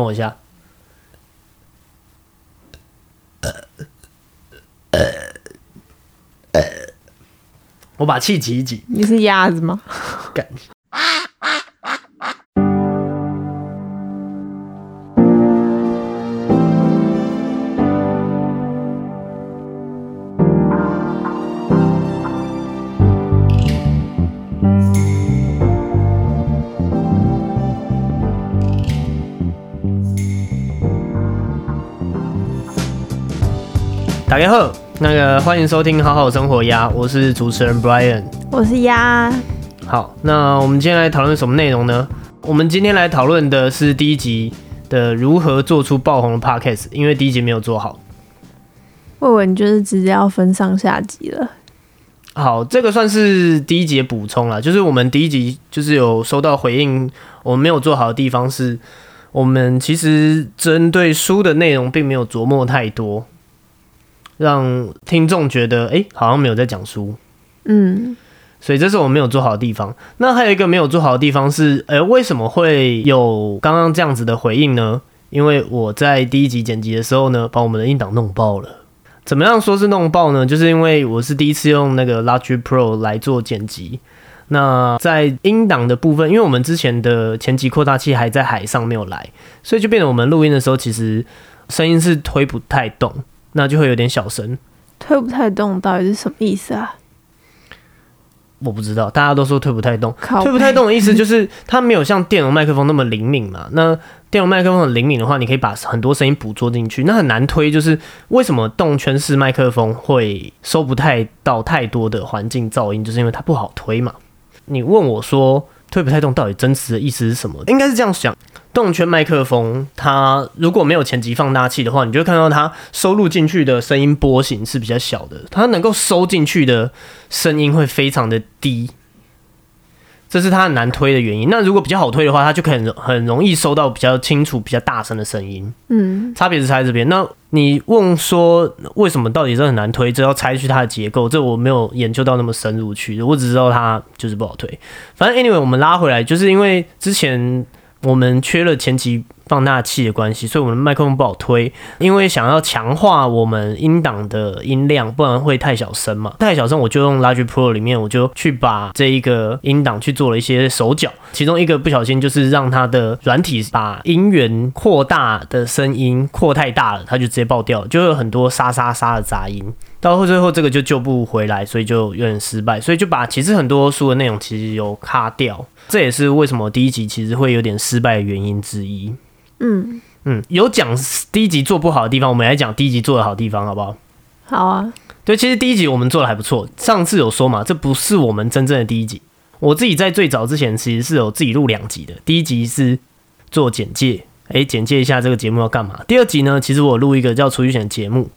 等我一下。我把气挤一挤，你是鸭子吗？干。打开后，那个欢迎收听《好好生活鸭》，我是主持人 Brian。我是鸭。好，那我们今天来讨论什么内容呢？我们今天来讨论的是第一集的如何做出爆红的 Podcast，因为第一集没有做好。我以为你就是直接要分上下集了。好，这个算是第一集的补充了，就是我们第一集就是有收到回应，我们没有做好的地方是，我们其实针对书的内容并没有琢磨太多。让听众觉得，哎，好像没有在讲书，嗯，所以这是我们没有做好的地方。那还有一个没有做好的地方是，哎，为什么会有刚刚这样子的回应呢？因为我在第一集剪辑的时候呢，把我们的音档弄爆了。怎么样说是弄爆呢？就是因为我是第一次用那个 Logic Pro 来做剪辑。那在音档的部分，因为我们之前的前级扩大器还在海上没有来，所以就变得我们录音的时候，其实声音是推不太动。那就会有点小声，推不太动到底是什么意思啊？我不知道，大家都说推不太动，推不太动的意思就是它没有像电容麦克风那么灵敏嘛。那电容麦克风很灵敏的话，你可以把很多声音捕捉进去。那很难推，就是为什么动圈式麦克风会收不太到太多的环境噪音，就是因为它不好推嘛。你问我说。推不太动，到底真实的意思是什么？应该是这样想：动圈麦克风，它如果没有前级放大器的话，你就看到它收录进去的声音波形是比较小的，它能够收进去的声音会非常的低。这是它很难推的原因。那如果比较好推的话，它就可以很容易收到比较清楚、比较大声的声音。嗯，差别是在这边。那你问说为什么到底是很难推？这要拆去它的结构，这我没有研究到那么深入去，我只知道它就是不好推。反正 anyway，我们拉回来，就是因为之前我们缺了前期。放大器的关系，所以我们的麦克风不好推，因为想要强化我们音档的音量，不然会太小声嘛。太小声，我就用 Logic Pro 里面，我就去把这一个音档去做了一些手脚，其中一个不小心就是让它的软体把音源扩大的声音扩太大了，它就直接爆掉，就有很多沙沙沙的杂音。到最后这个就救不回来，所以就有点失败，所以就把其实很多书的内容其实有卡掉，这也是为什么第一集其实会有点失败的原因之一。嗯嗯，有讲第一集做不好的地方，我们来讲第一集做的好地方，好不好？好啊。对，其实第一集我们做的还不错。上次有说嘛，这不是我们真正的第一集。我自己在最早之前其实是有自己录两集的。第一集是做简介，哎，简介一下这个节目要干嘛。第二集呢，其实我录一个叫储蓄险的节目，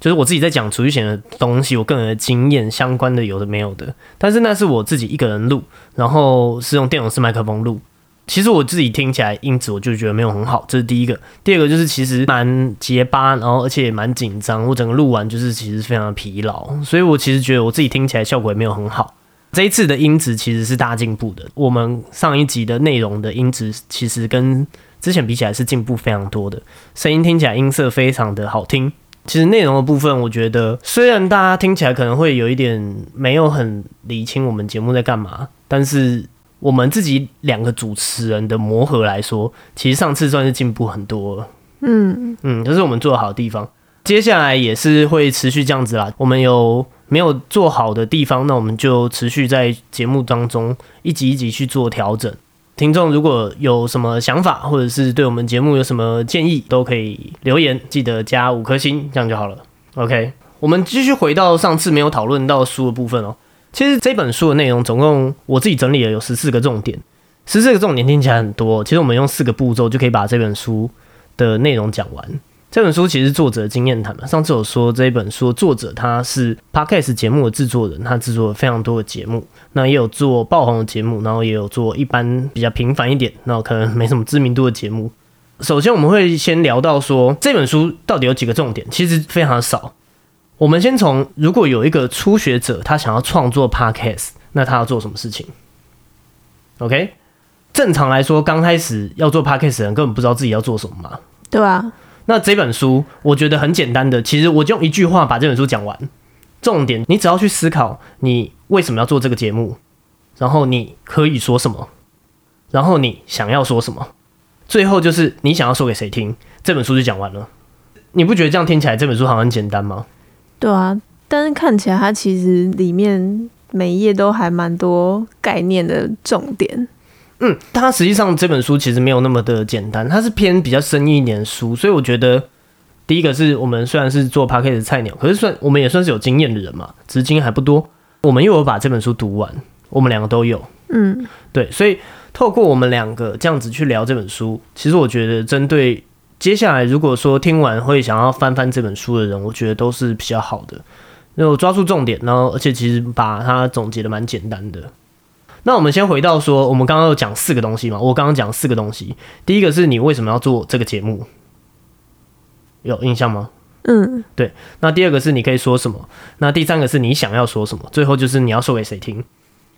就是我自己在讲储蓄险的东西，我个人的经验相关的有的没有的。但是那是我自己一个人录，然后是用电容式麦克风录。其实我自己听起来音质我就觉得没有很好，这是第一个。第二个就是其实蛮结巴，然后而且也蛮紧张。我整个录完就是其实非常的疲劳，所以我其实觉得我自己听起来效果也没有很好。这一次的音质其实是大进步的，我们上一集的内容的音质其实跟之前比起来是进步非常多的，声音听起来音色非常的好听。其实内容的部分，我觉得虽然大家听起来可能会有一点没有很理清我们节目在干嘛，但是。我们自己两个主持人的磨合来说，其实上次算是进步很多了。嗯嗯，这是我们做的好的地方。接下来也是会持续这样子啦。我们有没有做好的地方，那我们就持续在节目当中一集一集去做调整。听众如果有什么想法，或者是对我们节目有什么建议，都可以留言，记得加五颗星，这样就好了。OK，我们继续回到上次没有讨论到书的部分哦。其实这本书的内容总共我自己整理了有十四个重点，十四个重点听起来很多，其实我们用四个步骤就可以把这本书的内容讲完。这本书其实作者经验谈嘛，上次有说这一本书作者他是 podcast 节目的制作人，他制作了非常多的节目，那也有做爆红的节目，然后也有做一般比较平凡一点，那可能没什么知名度的节目。首先我们会先聊到说这本书到底有几个重点，其实非常少。我们先从，如果有一个初学者，他想要创作 podcast，那他要做什么事情？OK，正常来说，刚开始要做 podcast 的人根本不知道自己要做什么嘛。对啊，那这本书我觉得很简单的，其实我就用一句话把这本书讲完。重点，你只要去思考你为什么要做这个节目，然后你可以说什么，然后你想要说什么，最后就是你想要说给谁听，这本书就讲完了。你不觉得这样听起来这本书好像很简单吗？对啊，但是看起来它其实里面每一页都还蛮多概念的重点。嗯，它实际上这本书其实没有那么的简单，它是偏比较深一点的书，所以我觉得第一个是我们虽然是做 p a r k e 的菜鸟，可是算我们也算是有经验的人嘛，只是经验还不多。我们又有把这本书读完，我们两个都有，嗯，对，所以透过我们两个这样子去聊这本书，其实我觉得针对接下来如果说听完会想要翻翻这本书的人，我觉得都是比较好的，那我抓住重点，然后而且其实把它总结的蛮简单的。那我们先回到说，我们刚刚有讲四个东西嘛？我刚刚讲四个东西，第一个是你为什么要做这个节目，有印象吗？嗯，对。那第二个是你可以说什么？那第三个是你想要说什么？最后就是你要说给谁听？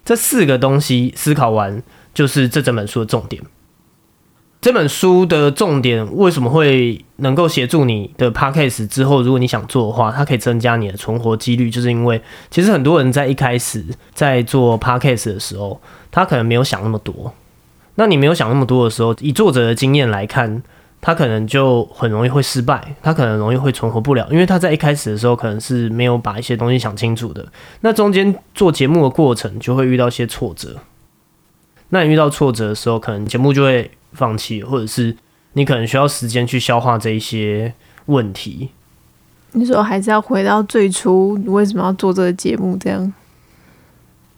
这四个东西思考完，就是这整本书的重点。这本书的重点为什么会能够协助你的 podcast 之后，如果你想做的话，它可以增加你的存活几率，就是因为其实很多人在一开始在做 podcast 的时候，他可能没有想那么多。那你没有想那么多的时候，以作者的经验来看，他可能就很容易会失败，他可能容易会存活不了，因为他在一开始的时候可能是没有把一些东西想清楚的。那中间做节目的过程就会遇到一些挫折。那你遇到挫折的时候，可能节目就会。放弃，或者是你可能需要时间去消化这一些问题。你说还是要回到最初，你为什么要做这个节目？这样？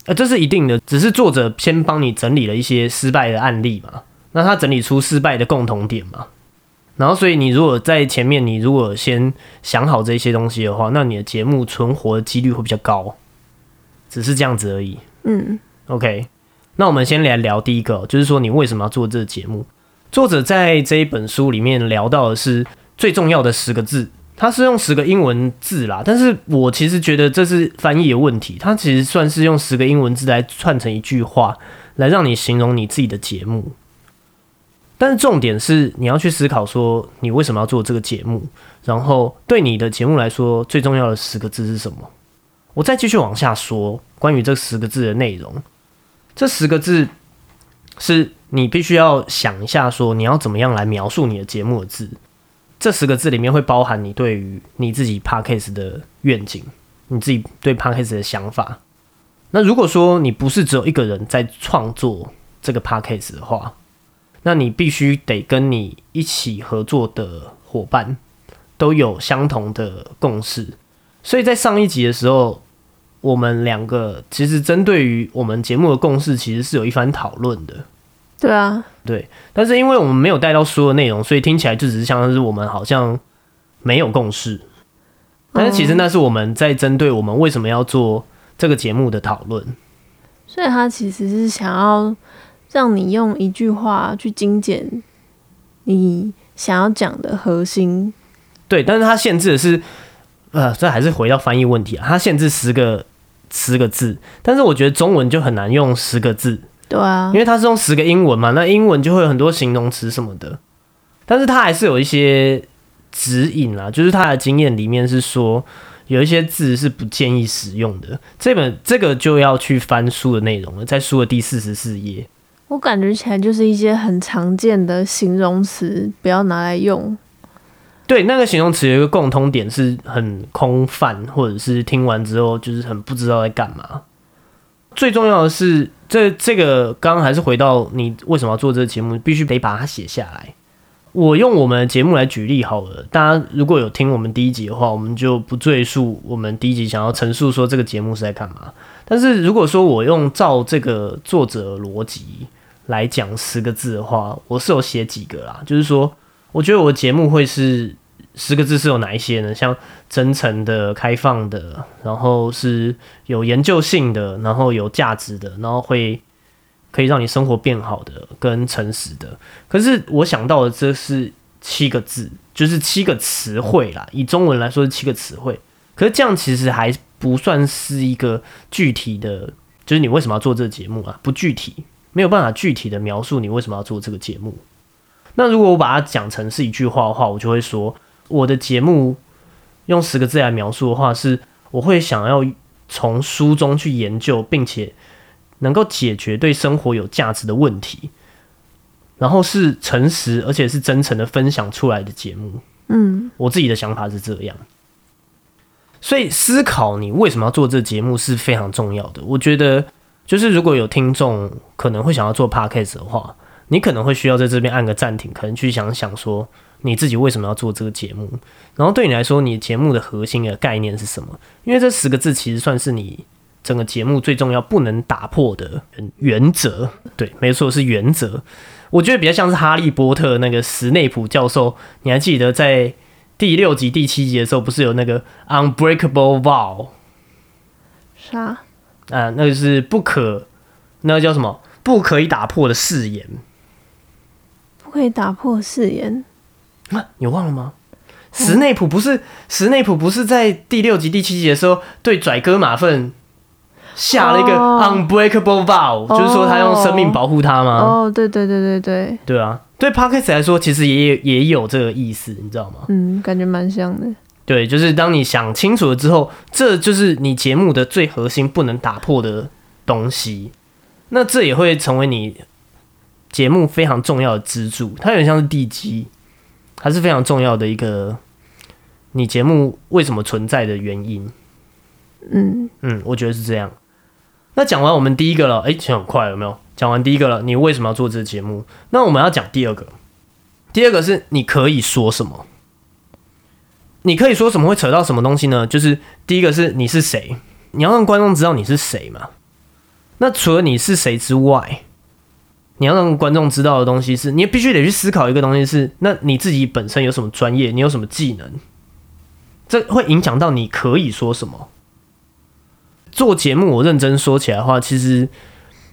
呃，这是一定的，只是作者先帮你整理了一些失败的案例嘛。那他整理出失败的共同点嘛。然后，所以你如果在前面，你如果先想好这些东西的话，那你的节目存活的几率会比较高。只是这样子而已。嗯，OK。那我们先来聊第一个，就是说你为什么要做这个节目？作者在这一本书里面聊到的是最重要的十个字，他是用十个英文字啦，但是我其实觉得这是翻译的问题，他其实算是用十个英文字来串成一句话，来让你形容你自己的节目。但是重点是你要去思考说你为什么要做这个节目，然后对你的节目来说最重要的十个字是什么？我再继续往下说关于这十个字的内容。这十个字是你必须要想一下，说你要怎么样来描述你的节目的字。这十个字里面会包含你对于你自己 podcast 的愿景，你自己对 podcast 的想法。那如果说你不是只有一个人在创作这个 podcast 的话，那你必须得跟你一起合作的伙伴都有相同的共识。所以在上一集的时候。我们两个其实针对于我们节目的共识，其实是有一番讨论的。对啊，对。但是因为我们没有带到书的内容，所以听起来就只是像是我们好像没有共识。但是其实那是我们在针对我们为什么要做这个节目的讨论。所以他其实是想要让你用一句话去精简你想要讲的核心。对，但是他限制的是，呃，这还是回到翻译问题啊，他限制十个。十个字，但是我觉得中文就很难用十个字，对啊，因为它是用十个英文嘛，那英文就会有很多形容词什么的，但是它还是有一些指引啦，就是他的经验里面是说有一些字是不建议使用的。这本这个就要去翻书的内容了，在书的第四十四页，我感觉起来就是一些很常见的形容词，不要拿来用。对，那个形容词有一个共通点，是很空泛，或者是听完之后就是很不知道在干嘛。最重要的是，这这个刚刚还是回到你为什么要做这个节目，必须得把它写下来。我用我们节目来举例好了，大家如果有听我们第一集的话，我们就不赘述我们第一集想要陈述说这个节目是在干嘛。但是如果说我用照这个作者逻辑来讲十个字的话，我是有写几个啦，就是说。我觉得我的节目会是十个字是有哪一些呢？像真诚的、开放的，然后是有研究性的，然后有价值的，然后会可以让你生活变好的，跟诚实的。可是我想到的这是七个字，就是七个词汇啦。以中文来说是七个词汇，可是这样其实还不算是一个具体的，就是你为什么要做这个节目啊？不具体。没有办法具体的描述你为什么要做这个节目。那如果我把它讲成是一句话的话，我就会说，我的节目用十个字来描述的话，是我会想要从书中去研究，并且能够解决对生活有价值的问题，然后是诚实而且是真诚的分享出来的节目。嗯，我自己的想法是这样，所以思考你为什么要做这节目是非常重要的。我觉得，就是如果有听众可能会想要做 podcast 的话，你可能会需要在这边按个暂停，可能去想想说你自己为什么要做这个节目，然后对你来说，你节目的核心的概念是什么？因为这十个字其实算是你整个节目最重要、不能打破的原则。对，没错，是原则。我觉得比较像是哈利波特那个史内普教授，你还记得在第六集、第七集的时候，不是有那个 unbreakable vow 啥？啊？那个是不可，那个叫什么？不可以打破的誓言不可以打破誓言。啊？你忘了吗？史内普不是史内普不是在第六集、第七集的时候对拽哥马粪下了一个哦 unbreakable vow，、就是说他用生命保护他吗？哦，对对对对对，对啊，对 podcast 来说，其实也也有这个意思，你知道吗？嗯，感觉蛮像的。对，就是当你想清楚了之后，这就是你节目的最核心不能打破的东西。那这也会成为你节目非常重要的支柱，它有点像是地基，还是非常重要的一个你节目为什么存在的原因。嗯，嗯，我觉得是这样。那讲完我们第一个了，哎、其实很快有没有？讲完第一个了，你为什么要做这个节目？那我们要讲第二个。第二个是你可以说什么？你可以说什么会扯到什么东西呢？就是第一个是你是谁，你要让观众知道你是谁嘛。那除了你是谁之外，你要让观众知道的东西是，你必须得去思考一个东西是，那你自己本身有什么专业，你有什么技能，这会影响到你可以说什么。做节目，我认真说起来的话，其实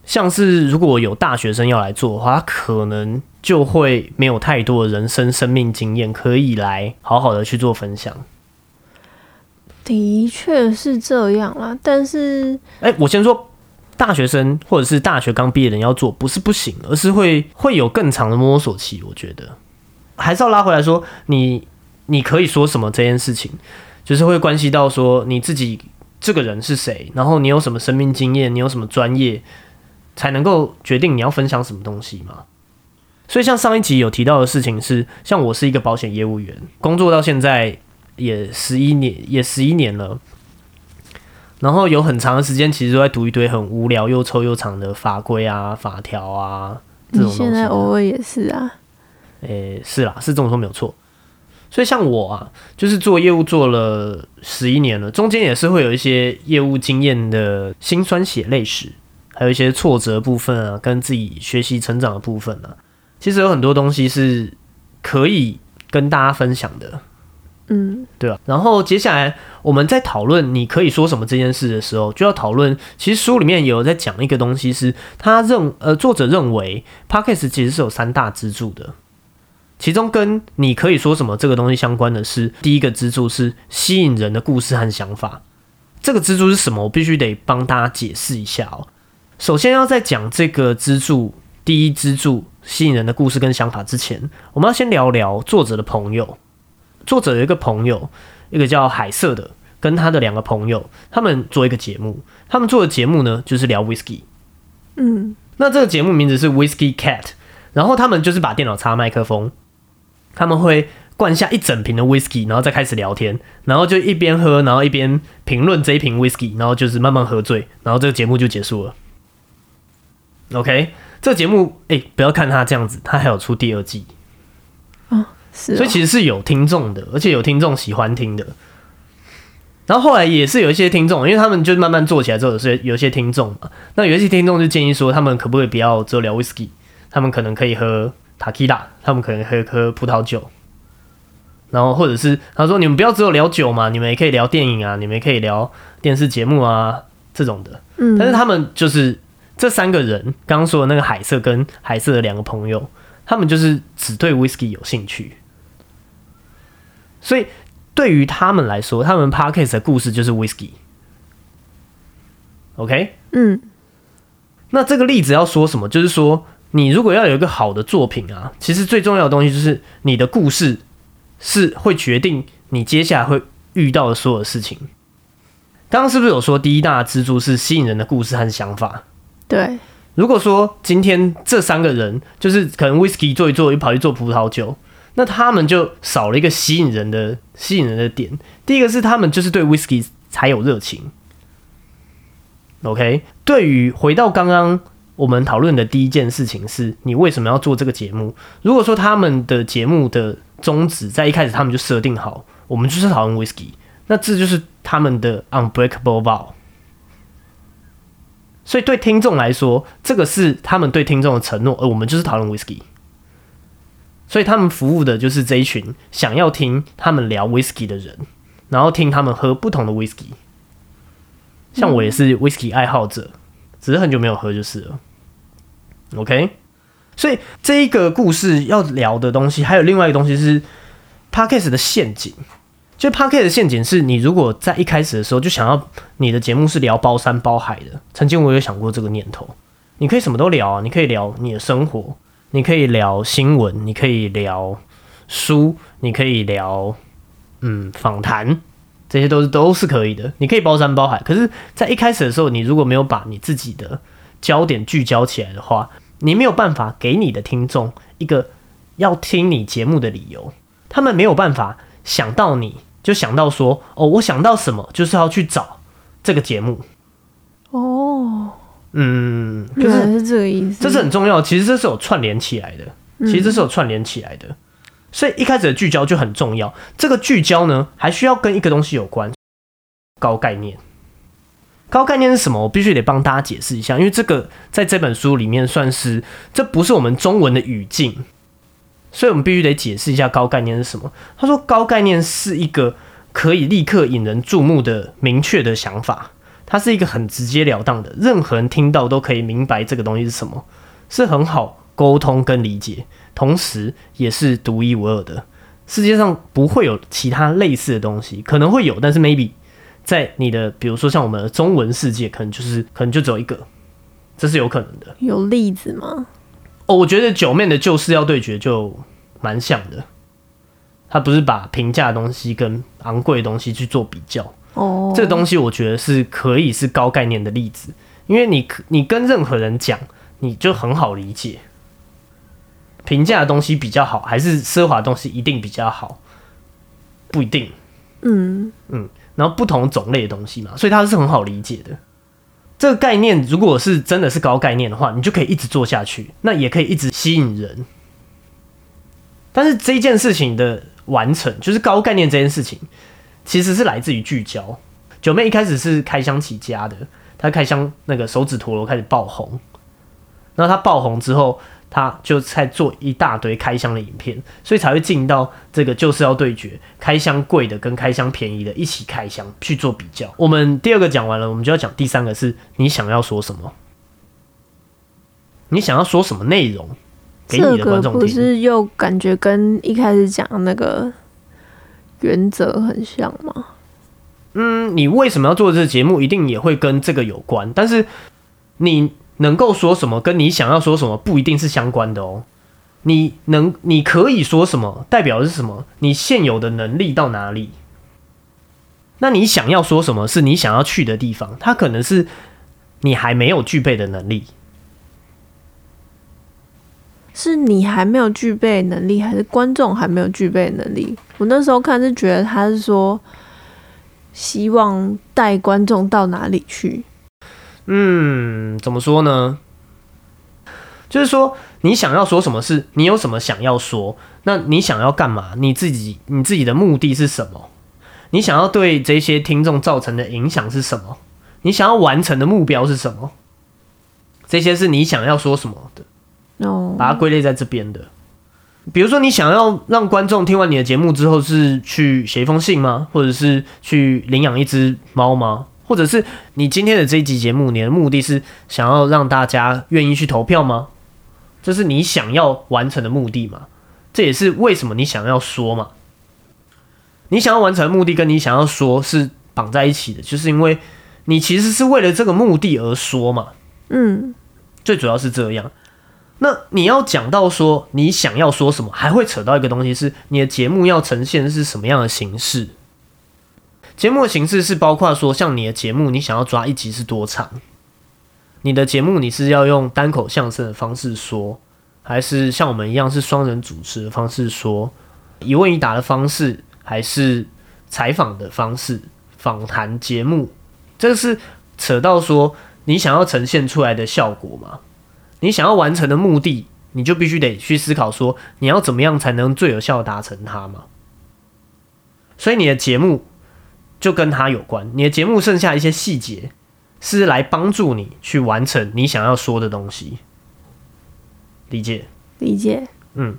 像是如果有大学生要来做的话，他可能就会没有太多的人生生命经验可以来好好的去做分享。的确是这样啦，但是哎、我先说，大学生或者是大学刚毕业的人要做，不是不行，而是会会有更长的摸索期。我觉得还是要拉回来说，你你可以说什么这件事情，就是会关系到说你自己这个人是谁，然后你有什么生命经验，你有什么专业，才能够决定你要分享什么东西嘛。所以像上一集有提到的事情是，像我是一个保险业务员，工作到现在也十一年，也十一年了。然后有很长的时间，其实都在读一堆很无聊又臭又长的法规啊、法条啊这种东西现在。偶尔也是啊。诶、是啦，是这么说没有错。所以像我啊，就是做业务做了十一年了，中间也是会有一些业务经验的辛酸血泪史，还有一些挫折部分啊，跟自己学习成长的部分啊。其实有很多东西是可以跟大家分享的。嗯，对啊、然后接下来我们在讨论你可以说什么这件事的时候，就要讨论，其实书里面有在讲一个东西是，他认呃作者认为 podcast 其实是有三大支柱的，其中跟你可以说什么这个东西相关的是，第一个支柱是吸引人的故事和想法。这个支柱是什么？我必须得帮大家解释一下哦。首先要在讲这个支柱，第一支柱吸引人的故事跟想法之前，我们要先聊聊作者的朋友。作者有一个朋友，一个叫海瑟的，跟他的两个朋友，他们做一个节目。他们做的节目呢，就是聊 whisky。嗯，那这个节目名字是 Whisky Cat，然后他们就是把电脑插麦克风，他们会灌下一整瓶的 whisky，然后再开始聊天，然后就一边喝，然后一边评论这一瓶 whisky，然后就是慢慢喝醉，然后这个节目就结束了。OK，这个节目哎、不要看他这样子，他还有出第二季。是、哦。所以其实是有听众的，而且有听众喜欢听的。然后后来也是有一些听众，因为他们就慢慢做起来之后，有些有些听众嘛，那有一些听众就建议说，他们可不可以不要只有聊 whisky，他们可能可以喝 tequila，他们可能可以喝葡萄酒，然后或者是他说你们不要只有聊酒嘛，你们也可以聊电影啊，你们也可以聊电视节目啊这种的。嗯，但是他们就是这三个人，刚刚说的那个海瑟跟海瑟的两个朋友，他们就是只对 whisky 有兴趣，所以对于他们来说，他们 podcast 的故事就是 whisky。OK，嗯那这个例子要说什么？就是说，你如果要有一个好的作品啊，其实最重要的东西就是你的故事是会决定你接下来会遇到的所有事情。刚刚是不是有说第一大支柱是吸引人的故事和想法？对，如果说今天这三个人就是可能 whisky 做一做又跑去做葡萄酒，那他们就少了一个吸引人的吸引人的点。第一个是他们就是对 whisky 才有热情。OK，对于回到刚刚我们讨论的第一件事情是，你为什么要做这个节目？如果说他们的节目的宗旨在一开始他们就设定好，我们就是讨论 whisky，那这就是他们的 unbreakable vow。所以对听众来说，这个是他们对听众的承诺，而我们就是讨论 whisky。所以他们服务的就是这一群想要听他们聊 whisky 的人，然后听他们喝不同的 whisky。像我也是 whisky 爱好者，只是很久没有喝就是了。OK，所以这一个故事要聊的东西，还有另外一个东西是 podcast 的陷阱。就 podcast 的陷阱是你如果在一开始的时候就想要你的节目是聊包山包海的，曾经我有想过这个念头。你可以什么都聊啊，你可以聊你的生活，你可以聊新闻，你可以聊书，你可以聊嗯访谈。这些都是都是可以的，你可以包山包海。可是，在一开始的时候，你如果没有把你自己的焦点聚焦起来的话，你没有办法给你的听众一个要听你节目的理由。他们没有办法想到你就想到说，哦，我想到什么就是要去找这个节目。哦，嗯，就是是这个意思。这是很重要，其实这是有串联起来的，其实这是有串联起来的。所以一开始的聚焦就很重要。这个聚焦呢，还需要跟一个东西有关，高概念。高概念是什么？我必须得帮大家解释一下，因为这个在这本书里面算是这不是我们中文的语境，所以我们必须得解释一下高概念是什么。他说，高概念是一个可以立刻引人注目的明确的想法，它是一个很直截了当的，任何人听到都可以明白这个东西是什么，是很好沟通跟理解。同时，也是独一无二的。世界上不会有其他类似的东西，可能会有，但是 maybe 在你的，比如说像我们的中文世界，可能就是可能就只有一个，这是有可能的。有例子吗？哦，我觉得九面的旧事要对决就蛮像的。他不是把平价的东西跟昂贵的东西去做比较。哦，这个东西我觉得是可以是高概念的例子，因为你你跟任何人讲，你就很好理解。平价的东西比较好，还是奢华东西一定比较好？不一定。嗯嗯，然后不同种类的东西嘛，所以它是很好理解的。这个概念如果是真的是高概念的话，你就可以一直做下去，那也可以一直吸引人。但是这件事情的完成，就是高概念这件事情，其实是来自于聚焦。九妹一开始是开箱起家的，她开箱那个手指陀螺开始爆红，然后她爆红之后。她就在做一大堆开箱的影片，所以才会进到这个就是要对决开箱贵的跟开箱便宜的一起开箱去做比较。我们第二个讲完了，我们就要讲第三个，是你想要说什么？你想要说什么内容给你的观众听？不是又感觉跟一开始讲那个原则很像吗？嗯，你为什么要做这个节目？一定也会跟这个有关，但是你。能够说什么，跟你想要说什么不一定是相关的哦。你能，你可以说什么，代表是什么？你现有的能力到哪里？那你想要说什么，是你想要去的地方，它可能是你还没有具备的能力。是你还没有具备能力，还是观众还没有具备能力？我那时候看是觉得他是说，希望带观众到哪里去。嗯，怎么说呢？就是说，你想要说什么事，你有什么想要说？那你想要干嘛？你自己，你自己的目的是什么？你想要对这些听众造成的影响是什么？你想要完成的目标是什么？这些是你想要说什么的？哦，把它归类在这边的。比如说，你想要让观众听完你的节目之后，是去写一封信吗？或者是去领养一只猫吗？或者是你今天的这一集节目，你的目的是想要让大家愿意去投票吗？这是你想要完成的目的嘛？这也是为什么你想要说嘛？你想要完成的目的跟你想要说是绑在一起的，就是因为你其实是为了这个目的而说嘛。嗯最主要是这样。那你要讲到说你想要说什么，还会扯到一个东西，是你的节目要呈现的是什么样的形式？节目的形式是包括说，像你的节目，你想要抓一集是多长？你的节目你是要用单口相声的方式说，还是像我们一样是双人主持的方式说，一问一答的方式，还是采访的方式？访谈节目，这是扯到说你想要呈现出来的效果吗？你想要完成的目的，你就必须得去思考说你要怎么样才能最有效达成它嘛？所以你的节目就跟它有关，你的节目剩下一些细节是来帮助你去完成你想要说的东西，理解？理解。嗯，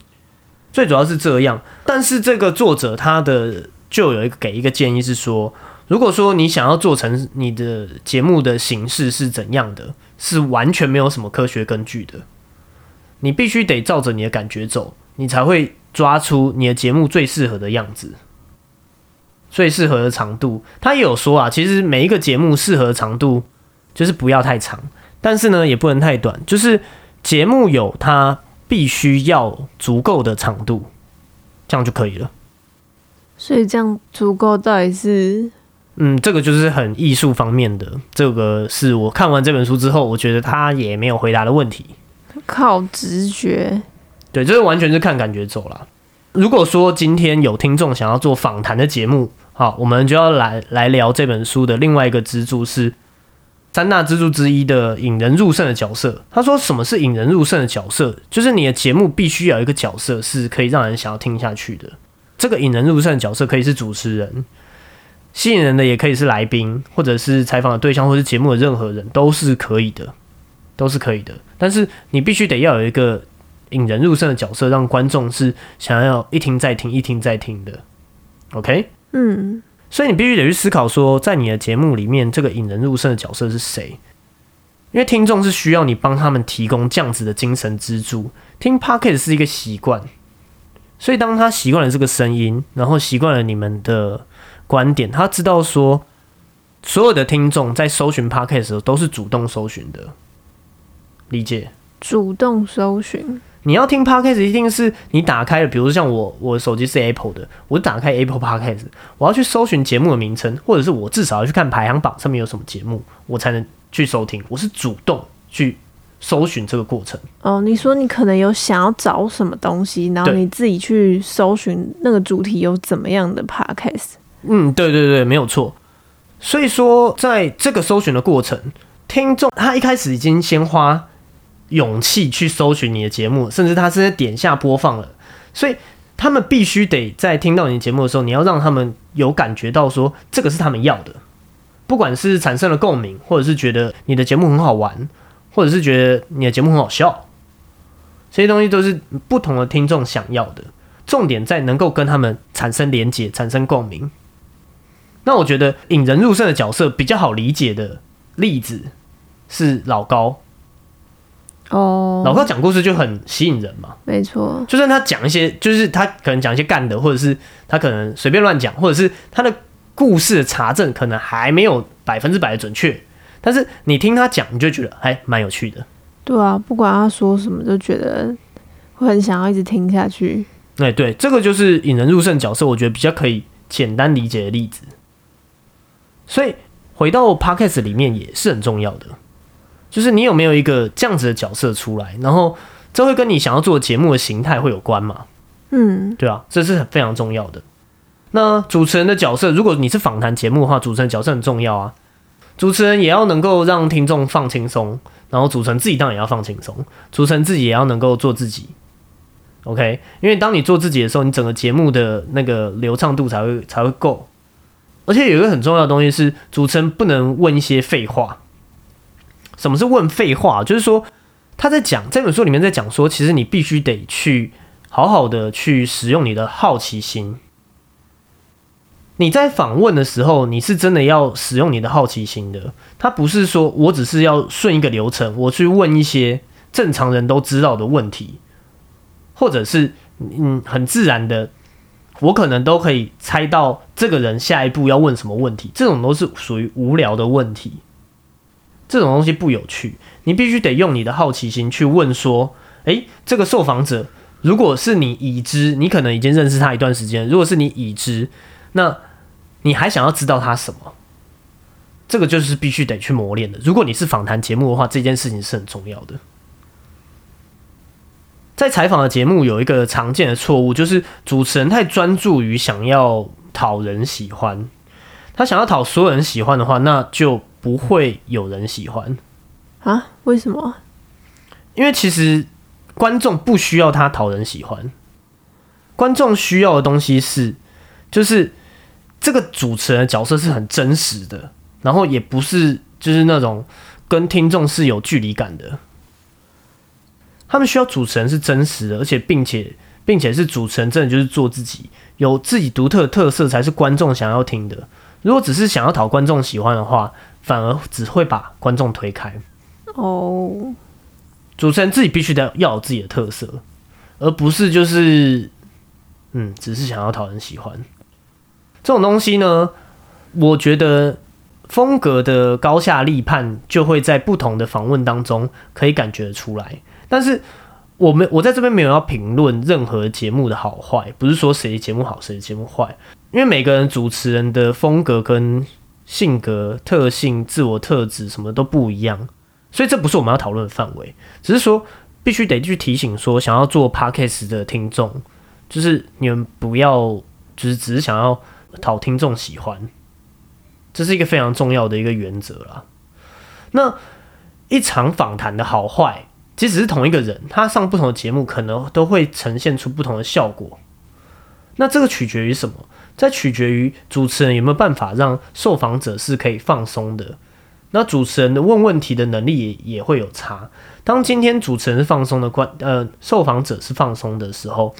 最主要是这样，但是这个作者他的就有一个给一个建议是说。如果说你想要做成你的节目的形式是怎样的，是完全没有什么科学根据的，你必须得照着你的感觉走，你才会抓出你的节目最适合的样子，最适合的长度。他也有说啊，其实每一个节目适合的长度就是不要太长，但是呢也不能太短，就是节目有它必须要足够的长度，这样就可以了。所以这样足够到底是？嗯，这个就是很艺术方面的，这个是我看完这本书之后，我觉得他也没有回答的问题。靠直觉，对，这个完全是看感觉走了。如果说今天有听众想要做访谈的节目，好，我们就要来来聊这本书的另外一个支柱是三大支柱之一的引人入胜的角色。他说，什么是引人入胜的角色？就是你的节目必须有一个角色是可以让人想要听下去的。这个引人入胜的角色可以是主持人。吸引人的也可以是来宾，或者是采访的对象，或是节目的任何人都是可以的，都是可以的。但是你必须得要有一个引人入胜的角色，让观众是想要一听再听，一听再听的。OK，嗯，所以你必须得去思考说，在你的节目里面，这个引人入胜的角色是谁？因为听众是需要你帮他们提供这样子的精神支柱。听 p o c k e t 是一个习惯，所以当他习惯了这个声音，然后习惯了你们的。观点，他知道说，所有的听众在搜寻 podcast 的时候都是主动搜寻的，理解？主动搜寻，你要听 podcast 一定是你打开了，比如说像我，我手机是 Apple 的，我打开 Apple podcast，我要去搜寻节目的名称，或者是我至少要去看排行榜上面有什么节目，我才能去收听。我是主动去搜寻这个过程。哦，你说你可能有想要找什么东西，然后你自己去搜寻那个主题有怎么样的 podcast。嗯，对对对，没有错。所以说，在这个搜寻的过程，听众他一开始已经先花勇气去搜寻你的节目，甚至他是在点下播放了。所以他们必须得在听到你的节目的时候，你要让他们有感觉到说这个是他们要的，不管是产生了共鸣，或者是觉得你的节目很好玩，或者是觉得你的节目很好笑，这些东西都是不同的听众想要的。重点在能够跟他们产生连结，产生共鸣。那我觉得引人入胜的角色比较好理解的例子是老高哦，老高讲故事就很吸引人嘛，没错。就算他讲一些，就是他可能讲一些干的，或者是他可能随便乱讲，或者是他的故事的查证可能还没有百分之百的准确，但是你听他讲，你就觉得还蛮有趣的。对啊，不管他说什么，就觉得会很想要一直听下去。哎，对，这个就是引人入胜角色，我觉得比较可以简单理解的例子。所以回到 podcast 里面也是很重要的，就是你有没有一个这样子的角色出来，然后这会跟你想要做节目的形态会有关嘛？嗯，对啊，这是非常重要的。那主持人的角色，如果你是访谈节目的话，主持人角色很重要啊。主持人也要能够让听众放轻松，然后主持人自己当然也要放轻松，主持人自己也要能够做自己。OK，因为当你做自己的时候，你整个节目的那个流畅度才会才会够。而且有一个很重要的东西是，主持人不能问一些废话。什么是问废话？就是说他在讲这本书里面在讲说，其实你必须得去好好的去使用你的好奇心。你在访问的时候，你是真的要使用你的好奇心的。他不是说我只是要顺一个流程，我去问一些正常人都知道的问题，或者是嗯很自然的。我可能都可以猜到这个人下一步要问什么问题，这种都是属于无聊的问题。这种东西不有趣。你必须得用你的好奇心去问说，诶，这个受访者，如果是你已知，你可能已经认识他一段时间，如果是你已知，那你还想要知道他什么？这个就是必须得去磨练的。如果你是访谈节目的话，这件事情是很重要的。在采访的节目有一个常见的错误，就是主持人太专注于想要讨人喜欢。他想要讨所有人喜欢的话，那就不会有人喜欢啊？为什么？因为其实观众不需要他讨人喜欢，观众需要的东西是，就是这个主持人的角色是很真实的，然后也不是就是那种跟听众是有距离感的。他们需要主持人是真实的，而且并且并且是主持人真的就是做自己，有自己独特的特色才是观众想要听的。如果只是想要讨观众喜欢的话，反而只会把观众推开。哦，主持人自己必须得要有自己的特色，而不是就是嗯，只是想要讨人喜欢。这种东西呢，我觉得风格的高下立判就会在不同的访问当中可以感觉出来。但是我们我在这边没有要评论任何节目的好坏，不是说谁节目好谁节目坏。因为每个人主持人的风格跟性格特性、自我特质什么都不一样，所以这不是我们要讨论的范围。只是说，必须得去提醒说，想要做 podcast 的听众，就是你们不要，就是只是想要讨听众喜欢，这是一个非常重要的一个原则啦。那一场访谈的好坏，即使是同一个人，他上不同的节目，可能都会呈现出不同的效果。那这个取决于什么？在取决于主持人有没有办法让受访者是可以放松的。那主持人的问问题的能力也也会有差。当今天主持人是放松的，观呃受访者是放松的时候，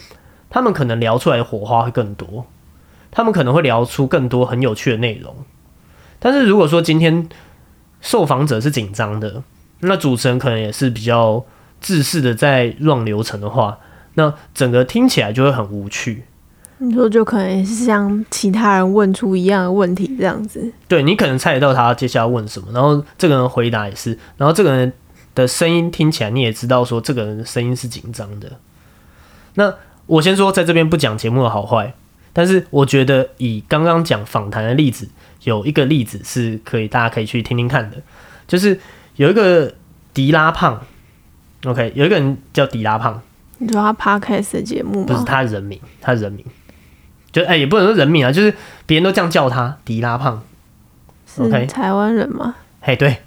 他们可能聊出来的火花会更多，他们可能会聊出更多很有趣的内容。但是如果说今天受访者是紧张的，那主持人可能也是比较自私的在乱流程的话，那整个听起来就会很无趣。你说就可能是像其他人问出一样的问题这样子，对你可能猜得到他接下来问什么，然后这个人回答也是，然后这个人的声音听起来你也知道说这个人的声音是紧张的。那我先说在这边不讲节目的好坏，但是我觉得以刚刚讲访谈的例子，有一个例子是可以大家可以去听听看的，就是有一个迪拉胖，OK，有一个人叫迪拉胖，你说他 Podcast 的节目吗？不是他人名，他人名。就哎，也不能说人名啊，就是别人都这样叫他迪拉胖，是台湾人吗？嘿，对。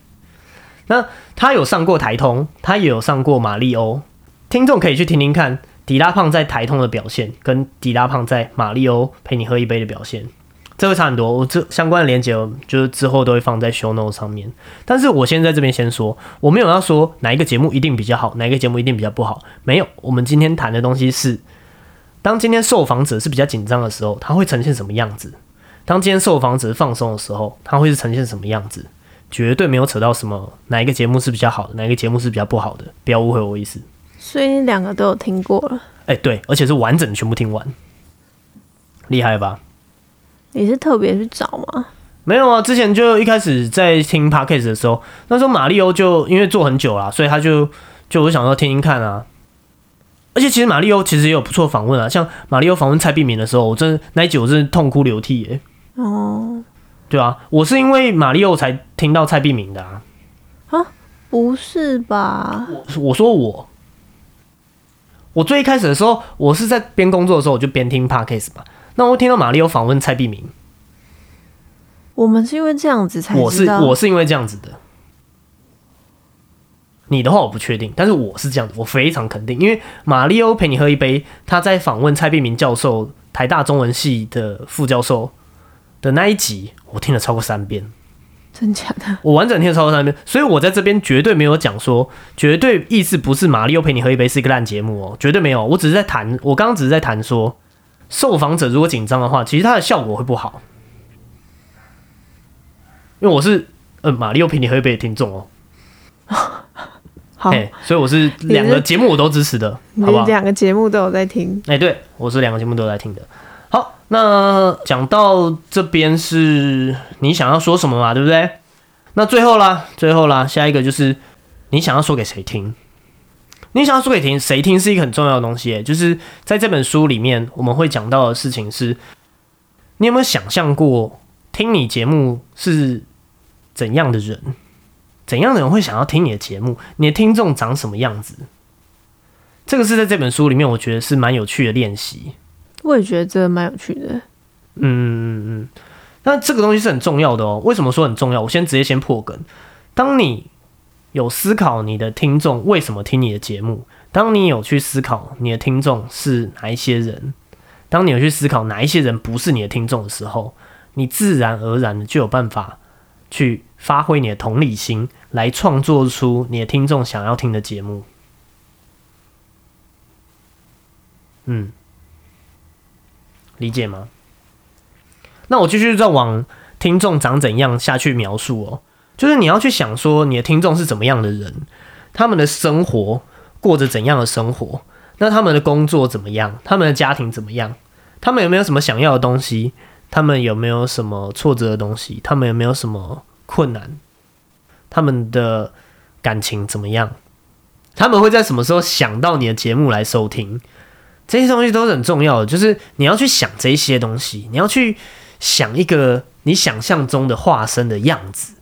那他有上过台通，他也有上过马里欧。听众可以去听听看迪拉胖在台通的表现，跟迪拉胖在马里欧陪你喝一杯的表现，这会差很多。我这相关的连接，就是之后都会放在 show note 上面。但是我先在这边先说，我没有要说哪一个节目一定比较好，哪一个节目一定比较不好。没有，我们今天谈的东西是。当今天受访者是比较紧张的时候，他会呈现什么样子？当今天受访者放松的时候，他会是呈现什么样子？绝对没有扯到什么哪一个节目是比较好的，哪一个节目是比较不好的，不要误会我意思。所以你两个都有听过了？哎，对，而且是完整全部听完，厉害吧？你是特别去找吗？没有啊，之前就一开始在听 podcast 的时候，那时候马里欧就因为做很久了，所以他就就我想说听听看啊。而且其实马里欧其实也有不错访问啊，像马里欧访问蔡碧明的时候，我真那一集我真是痛哭流涕耶。哦，对啊，我是因为马里欧才听到蔡碧明的啊。啊，不是吧？我我说我，我最一开始的时候，我是在边工作的时候，我就边听 podcast 嘛。那我听到马里欧访问蔡碧明，我们是因为这样子才我是我是因为这样子的。你的话我不确定，但是我是这样子，我非常肯定，因为马里欧陪你喝一杯，他在访问蔡碧明教授，台大中文系的副教授的那一集，我听了超过三遍，真假的？我完整听了超过三遍，所以我在这边绝对没有讲说，绝对意思不是马里欧陪你喝一杯是一个烂节目哦，绝对没有，我只是在谈，我刚刚只是在谈说，受访者如果紧张的话，其实它的效果会不好，因为我是呃马里欧陪你喝一杯的听众哦。好，所以我是两个节目我都支持的，好不好？两个节目都有在听。哎，对，我是两个节目都有在听的。好，那讲到这边是你想要说什么嘛？对不对？那最后啦，最后啦，下一个就是你想要说给谁听？你想要说给听谁听是一个很重要的东西，就是在这本书里面我们会讲到的事情是，你有没有想象过听你节目是怎样的人？怎样的人会想要听你的节目？你的听众长什么样子？这个是在这本书里面，我觉得是蛮有趣的练习。我也觉得这蛮有趣的。嗯嗯嗯，那这个东西是很重要的哦。为什么说很重要？我先直接先破梗。当你有思考你的听众为什么听你的节目，当你有去思考你的听众是哪一些人，当你有去思考哪一些人不是你的听众的时候，你自然而然的就有办法去发挥你的同理心，来创作出你的听众想要听的节目。嗯，理解吗？那我继续再往听众长怎样下去描述哦，就是你要去想说你的听众是怎么样的人，他们的生活过着怎样的生活，那他们的工作怎么样，他们的家庭怎么样，他们有没有什么想要的东西，他们有没有什么挫折的东西，他们有没有什么困难，他们的感情怎么样，他们会在什么时候想到你的节目来收听？这些东西都是很重要的，就是你要去想这些东西，你要去想一个你想象中的化身的样子，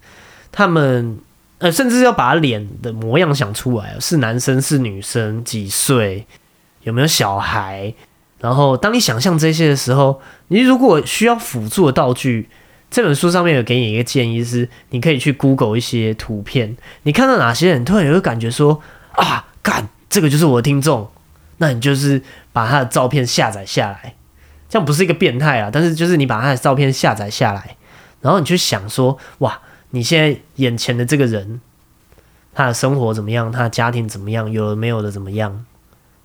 他们呃，甚至要把脸的模样想出来，是男生是女生，几岁，有没有小孩。然后当你想象这些的时候，你如果需要辅助的道具，这本书上面有给你一个建议，是你可以去 Google 一些图片，你看到哪些人突然有个感觉说啊，干，这个就是我的听众。那你就是把他的照片下载下来，这样不是一个变态啊，但是就是你把他的照片下载下来，然后你去想说，哇，你现在眼前的这个人，他的生活怎么样，他的家庭怎么样，有的没有的怎么样，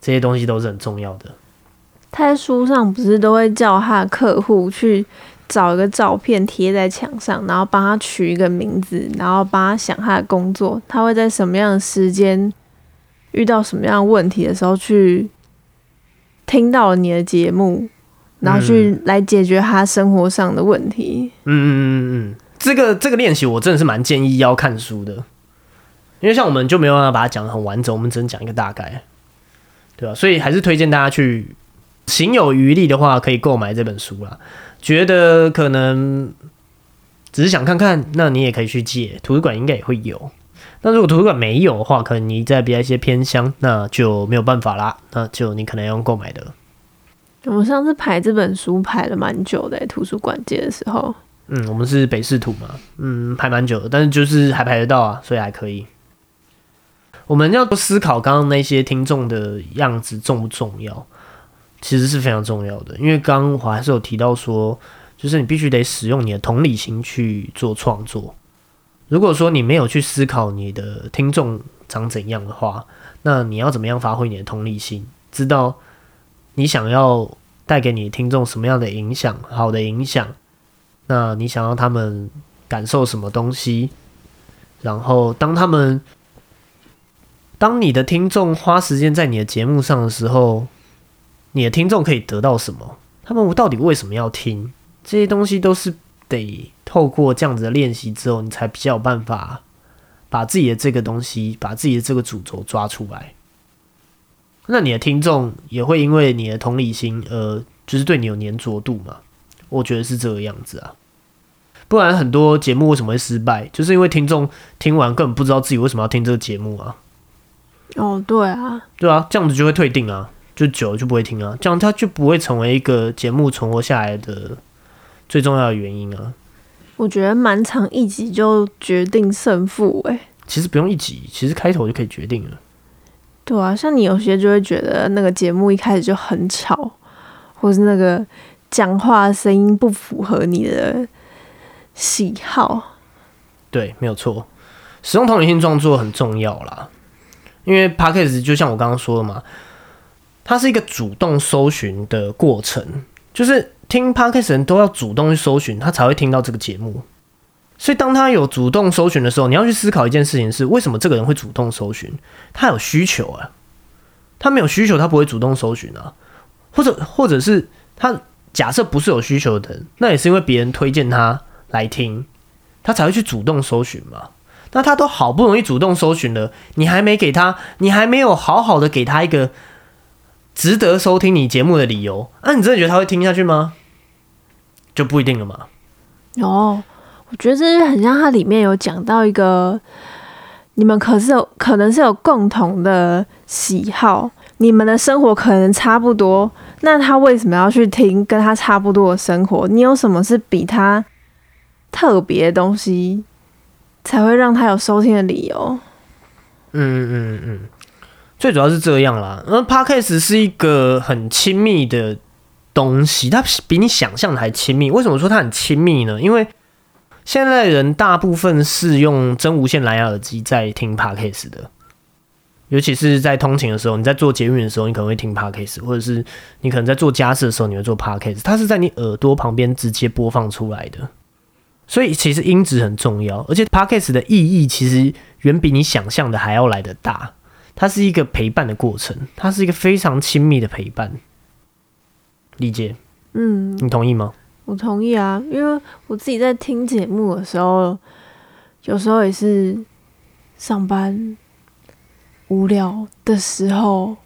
这些东西都是很重要的。他在书上不是都会叫他的客户去找一个照片贴在墙上，然后帮他取一个名字，然后帮他想他的工作，他会在什么样的时间？遇到什么样的问题的时候，去听到你的节目，然后去来解决他生活上的问题。嗯嗯嗯嗯，这个这个练习我真的是蛮建议要看书的，因为像我们就没有办法把它讲的很完整，我们只能讲一个大概，对吧？所以还是推荐大家去，行有余力的话可以购买这本书啦。觉得可能只是想看看，那你也可以去借，图书馆应该也会有。那如果图书馆没有的话，可能你在比较一些偏乡，那就没有办法啦。那就你可能要用购买的。我上次排这本书排了蛮久的，图书馆借的时候。嗯，我们是北市图嘛，嗯，排蛮久的，但是就是还排得到啊，所以还可以。我们要思考刚刚那些听众的样子重不重要？其实是非常重要的，因为刚刚我还是有提到说，就是你必须得使用你的同理心去做创作。如果说你没有去思考你的听众长怎样的话，那你要怎么样发挥你的同理心？知道你想要带给你听众什么样的影响，好的影响？那你想要他们感受什么东西？然后当他们，当你的听众花时间在你的节目上的时候，你的听众可以得到什么？他们到底为什么要听？这些东西都是得。透过这样子的练习之后，你才比较有办法把自己的这个东西，把自己的这个主轴抓出来。那你的听众也会因为你的同理心，而就是对你有粘着度嘛？我觉得是这个样子啊。不然很多节目为什么会失败，就是因为听众听完根本不知道自己为什么要听这个节目啊。哦，对啊，对啊，这样子就会退订啊，就久了就不会听啊，这样他就不会成为一个节目存活下来的最重要的原因啊。我觉得蛮长一集就决定胜负哎，其实不用一集，其实开头就可以决定了。对啊，像你有些就会觉得那个节目一开始就很吵，或是那个讲话声音不符合你的喜好。对，没有错，使用同理心创作很重要啦。因为 podcast 就像我刚刚说的嘛，它是一个主动搜寻的过程，就是。听 podcast 人都要主动去搜寻，他才会听到这个节目。所以，当他有主动搜寻的时候，你要去思考一件事情：是为什么这个人会主动搜寻？他有需求啊。他没有需求，他不会主动搜寻啊。或者，或者是他假设不是有需求的人，那也是因为别人推荐他来听，他才会去主动搜寻嘛。那他都好不容易主动搜寻了，你还没给他，你还没有好好的给他一个值得收听你节目的理由，那你真的觉得他会听下去吗？就不一定了嘛。哦，我觉得这是很像它里面有讲到一个，你们可是有可能是有共同的喜好，你们的生活可能差不多，那他为什么要去听跟他差不多的生活？你有什么是比他特别的东西？才会让他有收听的理由。嗯嗯嗯，最主要是这样啦。那 podcast 是一个很亲密的东西，它比你想象的还亲密。为什么说它很亲密呢？因为现在人大部分是用真无线蓝牙耳机在听 podcast 的，尤其是在通勤的时候，你在做捷运的时候，你可能会听 podcast，或者是你可能在做家事的时候，你会做 podcast，它是在你耳朵旁边直接播放出来的。所以其实音质很重要，而且 podcast 的意义其实远比你想象的还要来得大。它是一个陪伴的过程，它是一个非常亲密的陪伴。理解？嗯，你同意吗？我同意啊，因为我自己在听节目的时候，有时候也是上班无聊的时候，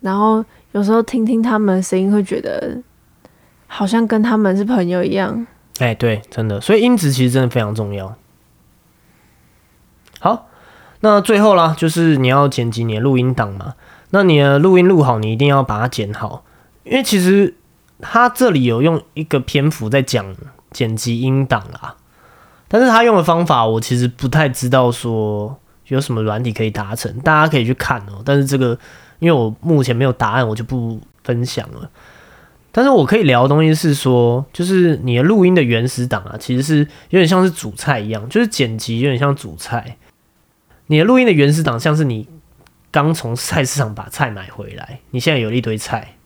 然后有时候听听他们声音，会觉得好像跟他们是朋友一样。哎，对，真的，所以音质其实真的非常重要。好，那最后啦，就是你要剪辑你的录音档嘛。那你的录音录好，你一定要把它剪好，因为其实他这里有用一个篇幅在讲剪辑音档啦，但是他用的方法我其实不太知道说有什么软体可以达成，大家可以去看哦。但是这个因为我目前没有答案，我就不分享了。但是我可以聊的东西是说，就是你的录音的原始档啊，其实是有点像是主菜一样，就是剪辑有点像主菜。你的录音的原始档像是你刚从菜市场把菜买回来，你现在有一堆菜，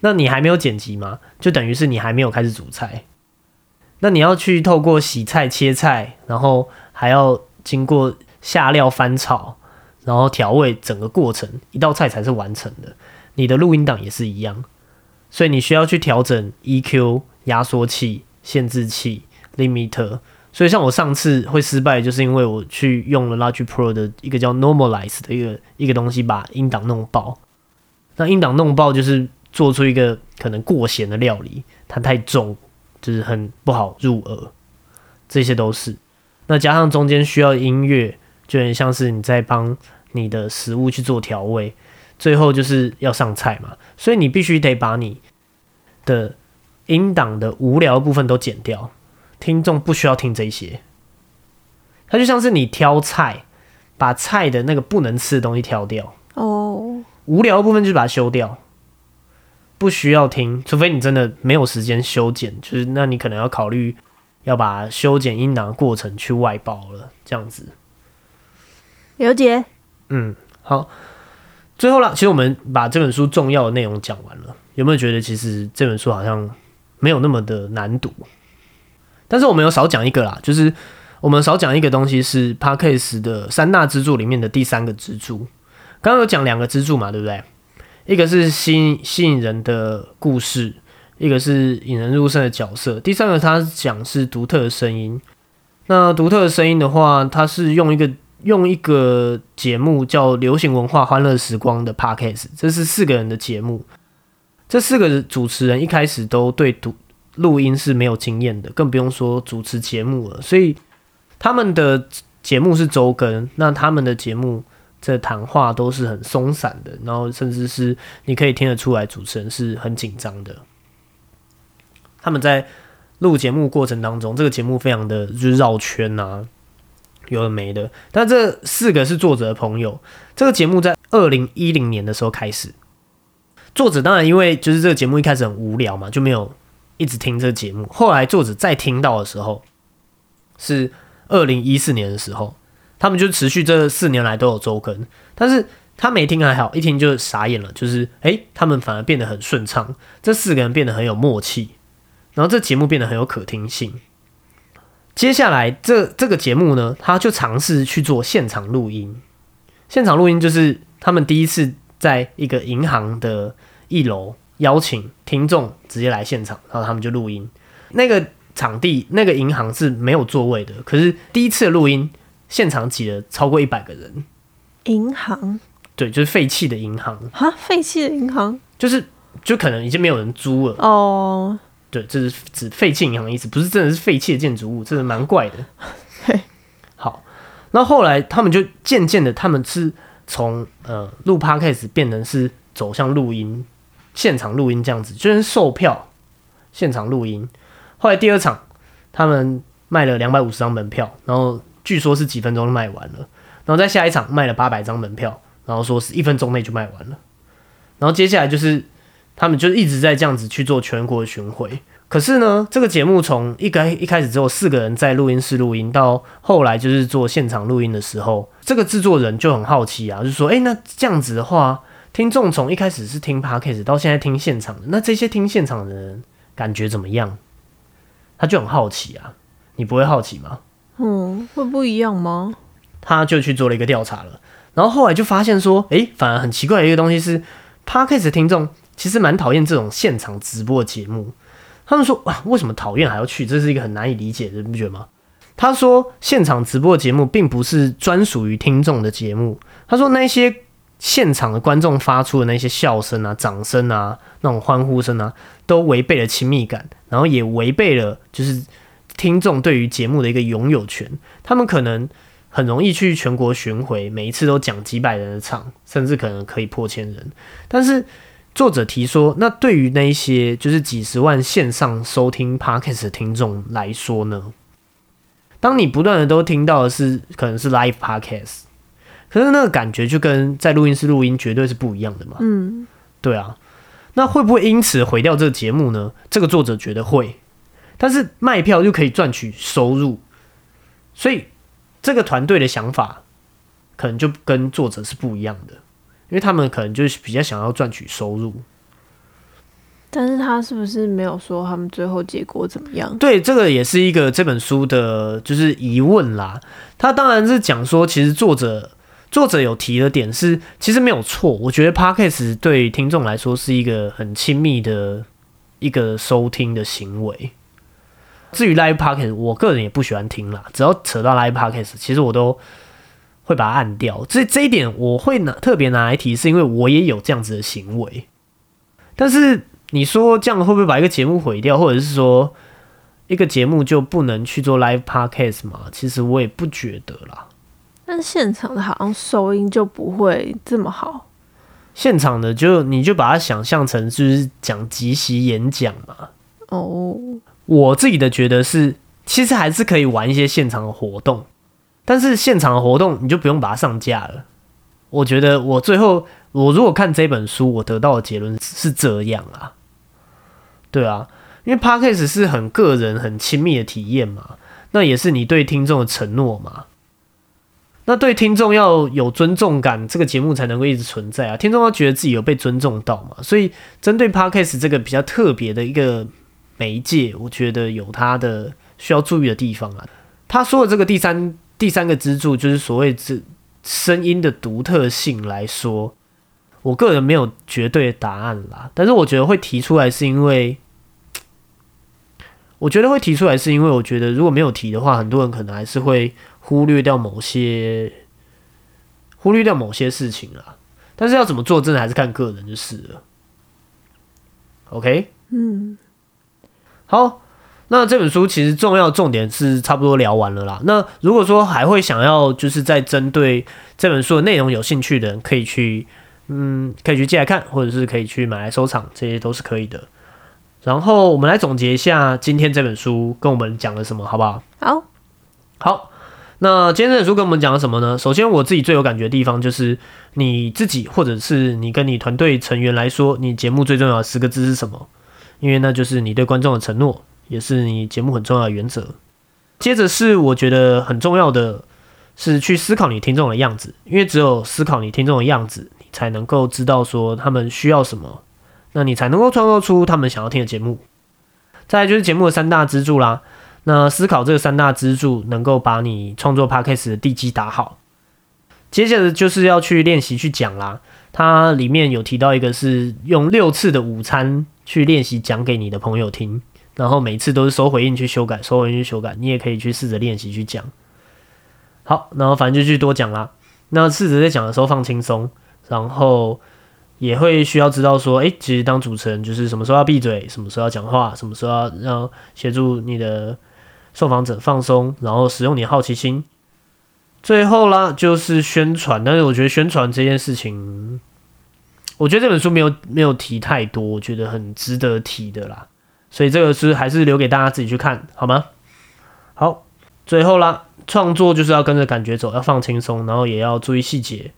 那你还没有剪辑吗？就等于是你还没有开始煮菜。那你要去透过洗菜、切菜，然后还要经过下料、翻炒，然后调味，整个过程一道菜才是完成的。你的录音档也是一样。所以你需要去调整 EQ、压缩器、限制器、limiter。所以像我上次会失败，就是因为我去用了 Logic Pro 的一个叫 Normalize 的一个一个东西，把音档弄爆。那音档弄爆就是做出一个可能过咸的料理，它太重，就是很不好入耳。这些都是。那加上中间需要音乐，就很像是你在帮你的食物去做调味。最后就是要上菜嘛，所以你必须得把你的音档的无聊部分都剪掉，听众不需要听这些。它就像是你挑菜，把菜的那个不能吃的东西挑掉。哦，无聊的部分就把它修掉，不需要听，除非你真的没有时间修剪，就是那你可能要考虑要把修剪音档的过程去外包了，这样子。了解。嗯，好。最后了，其实我们把这本书重要的内容讲完了，有没有觉得其实这本书好像没有那么的难读？但是我们有少讲一个啦，就是我们少讲一个东西是 Parkes 的三大支柱里面的第三个支柱。刚刚有讲两个支柱嘛，对不对？一个是吸引吸引人的故事，一个是引人入胜的角色，第三个它讲是独特的声音。那独特的声音的话，它是用一个。用一个节目叫《流行文化欢乐时光》的 podcast，这是四个人的节目。这四个主持人一开始都对读录音是没有经验的，更不用说主持节目了。所以他们的节目是周更，那他们的节目这谈话都是很松散的，然后甚至是你可以听得出来主持人是很紧张的。他们在录节目过程当中，这个节目非常的就是绕圈啊。有的没的，但这四个是作者的朋友。这个节目在二零一零年的时候开始，作者当然因为就是这个节目一开始很无聊嘛，就没有一直听这个节目。后来作者再听到的时候，是二零一四年的时候，他们就持续这四年来都有周更，但是他没听还好，一听就傻眼了，就是诶，他们反而变得很顺畅，这四个人变得很有默契，然后这节目变得很有可听性。接下来这这个节目呢，他就尝试去做现场录音。现场录音就是他们第一次在一个银行的一楼邀请听众直接来现场，然后他们就录音。那个场地那个银行是没有座位的，可是第一次录音现场挤了超过一百个人，银行？对，就是废弃的银行，哈，废弃的银行？就是就可能已经没有人租了，哦，对，这是指废弃银行的意思，不是真的是废弃的建筑物，这是蛮怪的。嘿，好，那后来他们就渐渐的，他们是从呃录 podcast 变成是走向录音，现场录音这样子，就是售票现场录音。后来第二场他们卖了两百五十张门票，然后据说是几分钟就卖完了，然后在下一场卖了八百张门票，然后说是一分钟内就卖完了，然后接下来就是他们就一直在这样子去做全国巡回。可是呢，这个节目从一开一开始只有四个人在录音室录音，到后来就是做现场录音的时候，这个制作人就很好奇啊，就说：“诶，那这样子的话，听众从一开始是听 podcast 到现在听现场的，那这些听现场的人感觉怎么样？”他就很好奇啊，你不会好奇吗？嗯，会不一样吗？他就去做了一个调查了，然后后来就发现说，诶，反而很奇怪的一个东西是，podcast 听众其实蛮讨厌这种现场直播节目。他们说哇，为什么讨厌还要去？这是一个很难以理解的，你不觉得吗？他说，现场直播节目并不是专属于听众的节目。他说，那些现场的观众发出的那些笑声啊、掌声啊、那种欢呼声啊，都违背了亲密感，然后也违背了就是听众对于节目的一个拥有权。他们可能很容易去全国巡回，每一次都讲几百人的场，甚至可能可以破千人，但是。作者提说，那对于那一些就是几十万线上收听 podcast 的听众来说呢？当你不断的都听到的是可能是 live podcast，可是那个感觉就跟在录音室录音绝对是不一样的嘛。嗯，对啊，那会不会因此毁掉这个节目呢？这个作者觉得会，但是卖票就可以赚取收入，所以这个团队的想法可能就跟作者是不一样的。因为他们可能就是比较想要赚取收入，但是他是不是没有说他们最后结果怎么样？对，这个也是一个这本书的就是疑问啦。他当然是讲说，其实作者作者有提的点是，其实没有错。我觉得 podcast 对听众来说是一个很亲密的一个收听的行为。至于 live podcast，我个人也不喜欢听啦。只要扯到 live podcast，其实我都。会把它按掉，这这一点我会拿特别拿来提，是因为我也有这样子的行为。但是你说这样会不会把一个节目毁掉，或者是说一个节目就不能去做 live podcast 嘛？其实我也不觉得啦。但现场的好像收音就不会这么好。现场的就你就把它想象成就是讲即席演讲嘛。哦，我自己的觉得是，其实还是可以玩一些现场的活动。但是现场的活动你就不用把它上架了。我觉得我最后我如果看这本书，我得到的结论是这样啊。对啊，因为 podcast 是很个人、很亲密的体验嘛，那也是你对听众的承诺嘛。那对听众要有尊重感，这个节目才能够一直存在啊。听众要觉得自己有被尊重到嘛。所以针对 podcast 这个比较特别的一个媒介，我觉得有它的需要注意的地方啊。他说的这个第三。第三个支柱就是所谓这声音的独特性来说，我个人没有绝对的答案啦。但是我觉得会提出来，是因为 我觉得会提出来，是因为我觉得如果没有提的话，很多人可能还是会忽略掉某些忽略掉某些事情啦。但是要怎么做，真的还是看个人就是了。OK，嗯，好。那这本书其实重要重点是差不多聊完了啦。那如果说还会想要就是在针对这本书的内容有兴趣的人，可以去嗯，可以去借来看，或者是可以去买来收藏，这些都是可以的。然后我们来总结一下今天这本书跟我们讲了什么，好不好？好，好。那今天这本书跟我们讲了什么呢？首先，我自己最有感觉的地方就是你自己或者是你跟你团队成员来说，你节目最重要的十个字是什么？因为那就是你对观众的承诺。也是你节目很重要的原则。接着是我觉得很重要的，是去思考你听众的样子，因为只有思考你听众的样子，你才能够知道说他们需要什么，那你才能够创造出他们想要听的节目。再就是节目的三大支柱啦，那思考这个三大支柱，能够把你创作 podcast 的地基打好。接着就是要去练习去讲啦，它里面有提到一个是用六次的午餐去练习讲给你的朋友听。然后每次都是收回应去修改，收回应去修改，你也可以去试着练习去讲。好，然后反正就去多讲啦。那试着在讲的时候放轻松，然后也会需要知道说，诶，其实当主持人就是什么时候要闭嘴，什么时候要讲话，什么时候要让协助你的受访者放松，然后使用你的好奇心。最后啦，就是宣传，但是我觉得宣传这件事情，我觉得这本书没有没有提太多，我觉得很值得提的啦。所以这个是还是留给大家自己去看好吗？好，最后啦，创作就是要跟着感觉走，要放轻松，然后也要注意细节。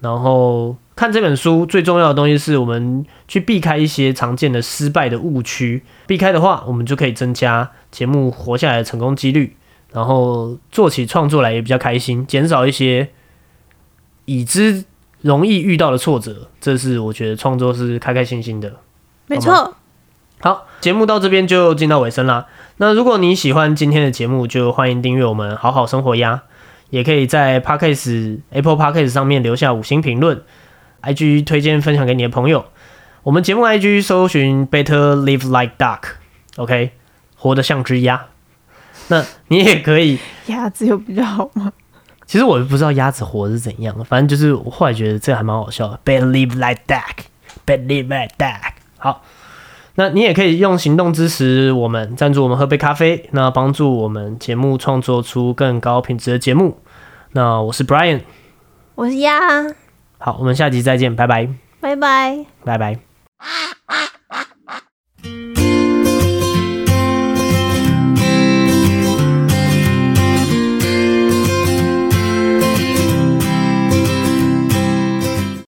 然后看这本书最重要的东西是我们去避开一些常见的失败的误区，避开的话，我们就可以增加节目活下来的成功几率。然后做起创作来也比较开心，减少一些已知容易遇到的挫折，这是我觉得创作是开开心心的。没错。好，节目到这边就进到尾声啦。那如果你喜欢今天的节目，就欢迎订阅我们好好生活呀，也可以在 Podcast Apple Podcast 上面留下五星评论，IG 推荐分享给你的朋友。我们节目 IG 搜寻 Better Live Like Duck，OK，活得像只鸭。那你也可以，鸭子有比较好吗？其实我不知道鸭子活是怎样，反正就是我后来觉得这还蛮好笑的。Better live like duck, better live like duck。好，那你也可以用行动支持我们，赞助我们喝杯咖啡，那帮助我们节目创作出更高品质的节目。那我是 Brian，我是鸭。好，我们下集再见，拜拜，拜拜，拜拜。